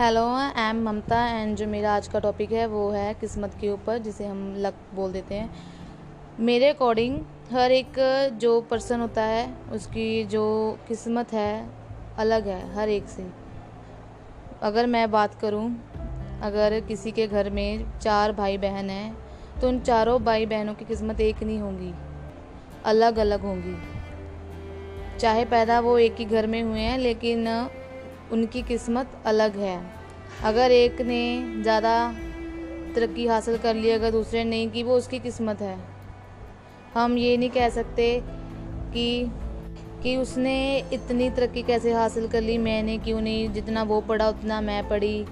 Hello I am Mamata and जो मेरा आज का टॉपिक है, वो है किस्मत के ऊपर, जिसे हम लक बोल देते हैं। मेरे अकॉर्डिंग हर एक जो पर्सन होता है, उसकी जो किस्मत है, अलग है, हर एक से। अगर मैं बात करूँ, अगर किसी के घर में चार भाई बहन हैं तो उन चारों भाई बहनों की किस्मत एक नहीं होगी अलग अलग होंगी। चाहे पैदा वो एक ही घर में हुए हैं, लेकिन उनकी किस्मत अलग है। अगर एक ने ज़्यादा तरक्की हासिल कर ली, अगर दूसरे ने नहीं की, वो उसकी किस्मत है। हम ये नहीं कह सकते कि कि उसने इतनी तरक्की कैसे हासिल कर ली, मैंने क्यों नहीं, जितना वो पढ़ा, उतना मैं पढ़ी।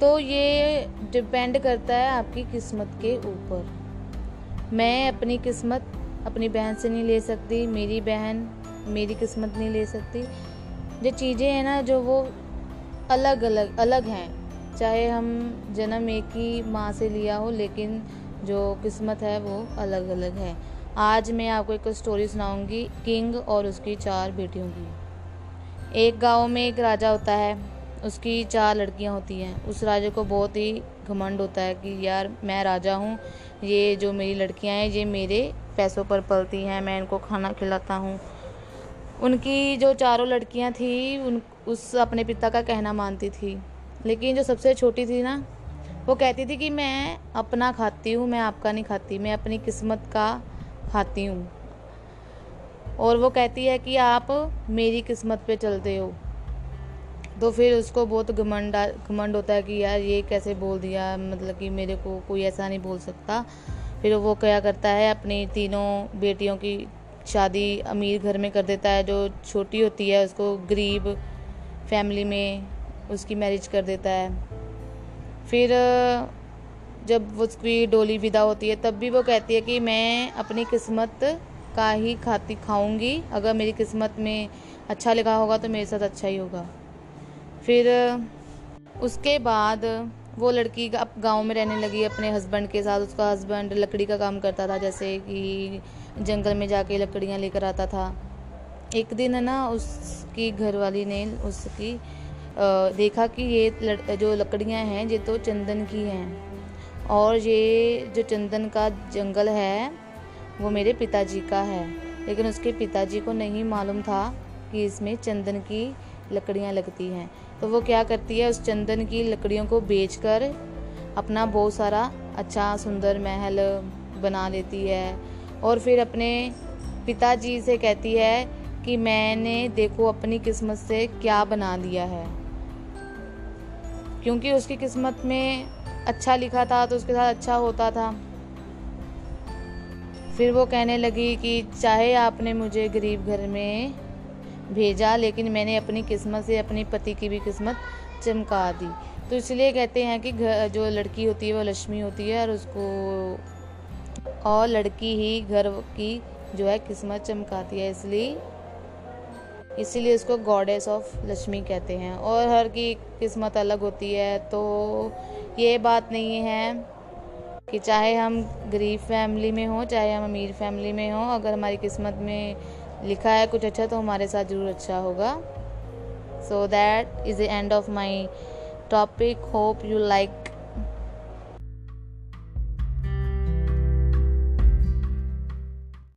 तो ये डिपेंड करता है आपकी किस्मत के ऊपर। मैं अपनी किस्मत अपनी बहन से नहीं ले सकती, मेरी बहन मेरी किस्मत नहीं ले सकती। जो चीज़ें हैं ना, जो वो अलग अलग अलग हैं। चाहे हम जन्म एक ही माँ से लिया हो, लेकिन जो किस्मत है वो अलग अलग है। आज मैं आपको एक स्टोरी सुनाऊँगी, किंग और उसकी चार बेटियों की। एक गाँव में एक राजा होता है, उसकी चार लड़कियाँ होती हैं। उस राजा को बहुत ही घमंड होता है कि, यार, मैं राजा हूँ, ये जो मेरी लड़कियाँ हैं, ये मेरे पैसों पर पलती हैं, मैं इनको खाना खिलाता हूँ। उनकी जो चारों लड़कियाँ थी, उन, उस अपने पिता का कहना मानती थी। लेकिन जो सबसे छोटी थी ना, वो कहती थी कि मैं अपना खाती हूँ, मैं आपका नहीं खाती, मैं अपनी किस्मत का खाती हूँ। और वो कहती है कि आप मेरी किस्मत पे चलते हो। तो फिर उसको बहुत घमंड घमंड होता है कि यार ये कैसे बोल दिया मतलब कि मेरे को कोई ऐसा नहीं बोल सकता। फिर वो क्या करता है, अपनी तीनों बेटियों की शादी अमीर घर में कर देता है, जो छोटी होती है, उसको गरीब फैमिली में उसकी मैरिज कर देता है। फिर, जब उसकी डोली विदा होती है, तब भी वो कहती है कि मैं अपनी किस्मत का ही खाती खाऊँगी। अगर मेरी किस्मत में अच्छा लिखा होगा तो मेरे साथ अच्छा ही होगा। फिर, उसके बाद वो लड़की अब गाँव में रहने लगी, अपने हस्बैंड के साथ उसका हस्बैंड लकड़ी का काम करता था, जैसे कि जंगल में जाके लकड़ियाँ लेकर आता था। एक दिन है ना, उसकी घरवाली ने उसकी देखा कि ये जो लकड़ियाँ हैं, ये तो चंदन की हैं। और ये जो चंदन का जंगल है, वो मेरे पिताजी का है। लेकिन उसके पिताजी को नहीं मालूम था कि इसमें चंदन की लकड़ियाँ लगती हैं। तो वो क्या करती है, उस चंदन की लकड़ियों को बेचकर अपना बहुत सारा अच्छा सुंदर महल बना लेती है। और फिर अपने पिताजी से कहती है कि मैंने देखो अपनी किस्मत से क्या बना दिया है। क्योंकि उसकी किस्मत में अच्छा लिखा था तो उसके साथ अच्छा होता था। फिर वो कहने लगी कि चाहे आपने मुझे गरीब घर में भेजा, लेकिन मैंने अपनी किस्मत से अपनी पति की भी किस्मत चमका दी। तो इसलिए कहते हैं कि घर जो लड़की होती है, वो लक्ष्मी होती है, और उसको और लड़की ही घर की जो है, किस्मत चमकाती है। इसलिए, इसीलिए इसको गॉडेस ऑफ़ लक्ष्मी कहते हैं। और हर की किस्मत अलग होती है तो ये बात नहीं है कि चाहे हम गरीब फैमिली में हो, चाहे हम अमीर फैमिली में हो, अगर हमारी किस्मत में लिखा है, कुछ अच्छा तो हमारे साथ ज़रूर अच्छा होगा। So that is the end of my topic hope you like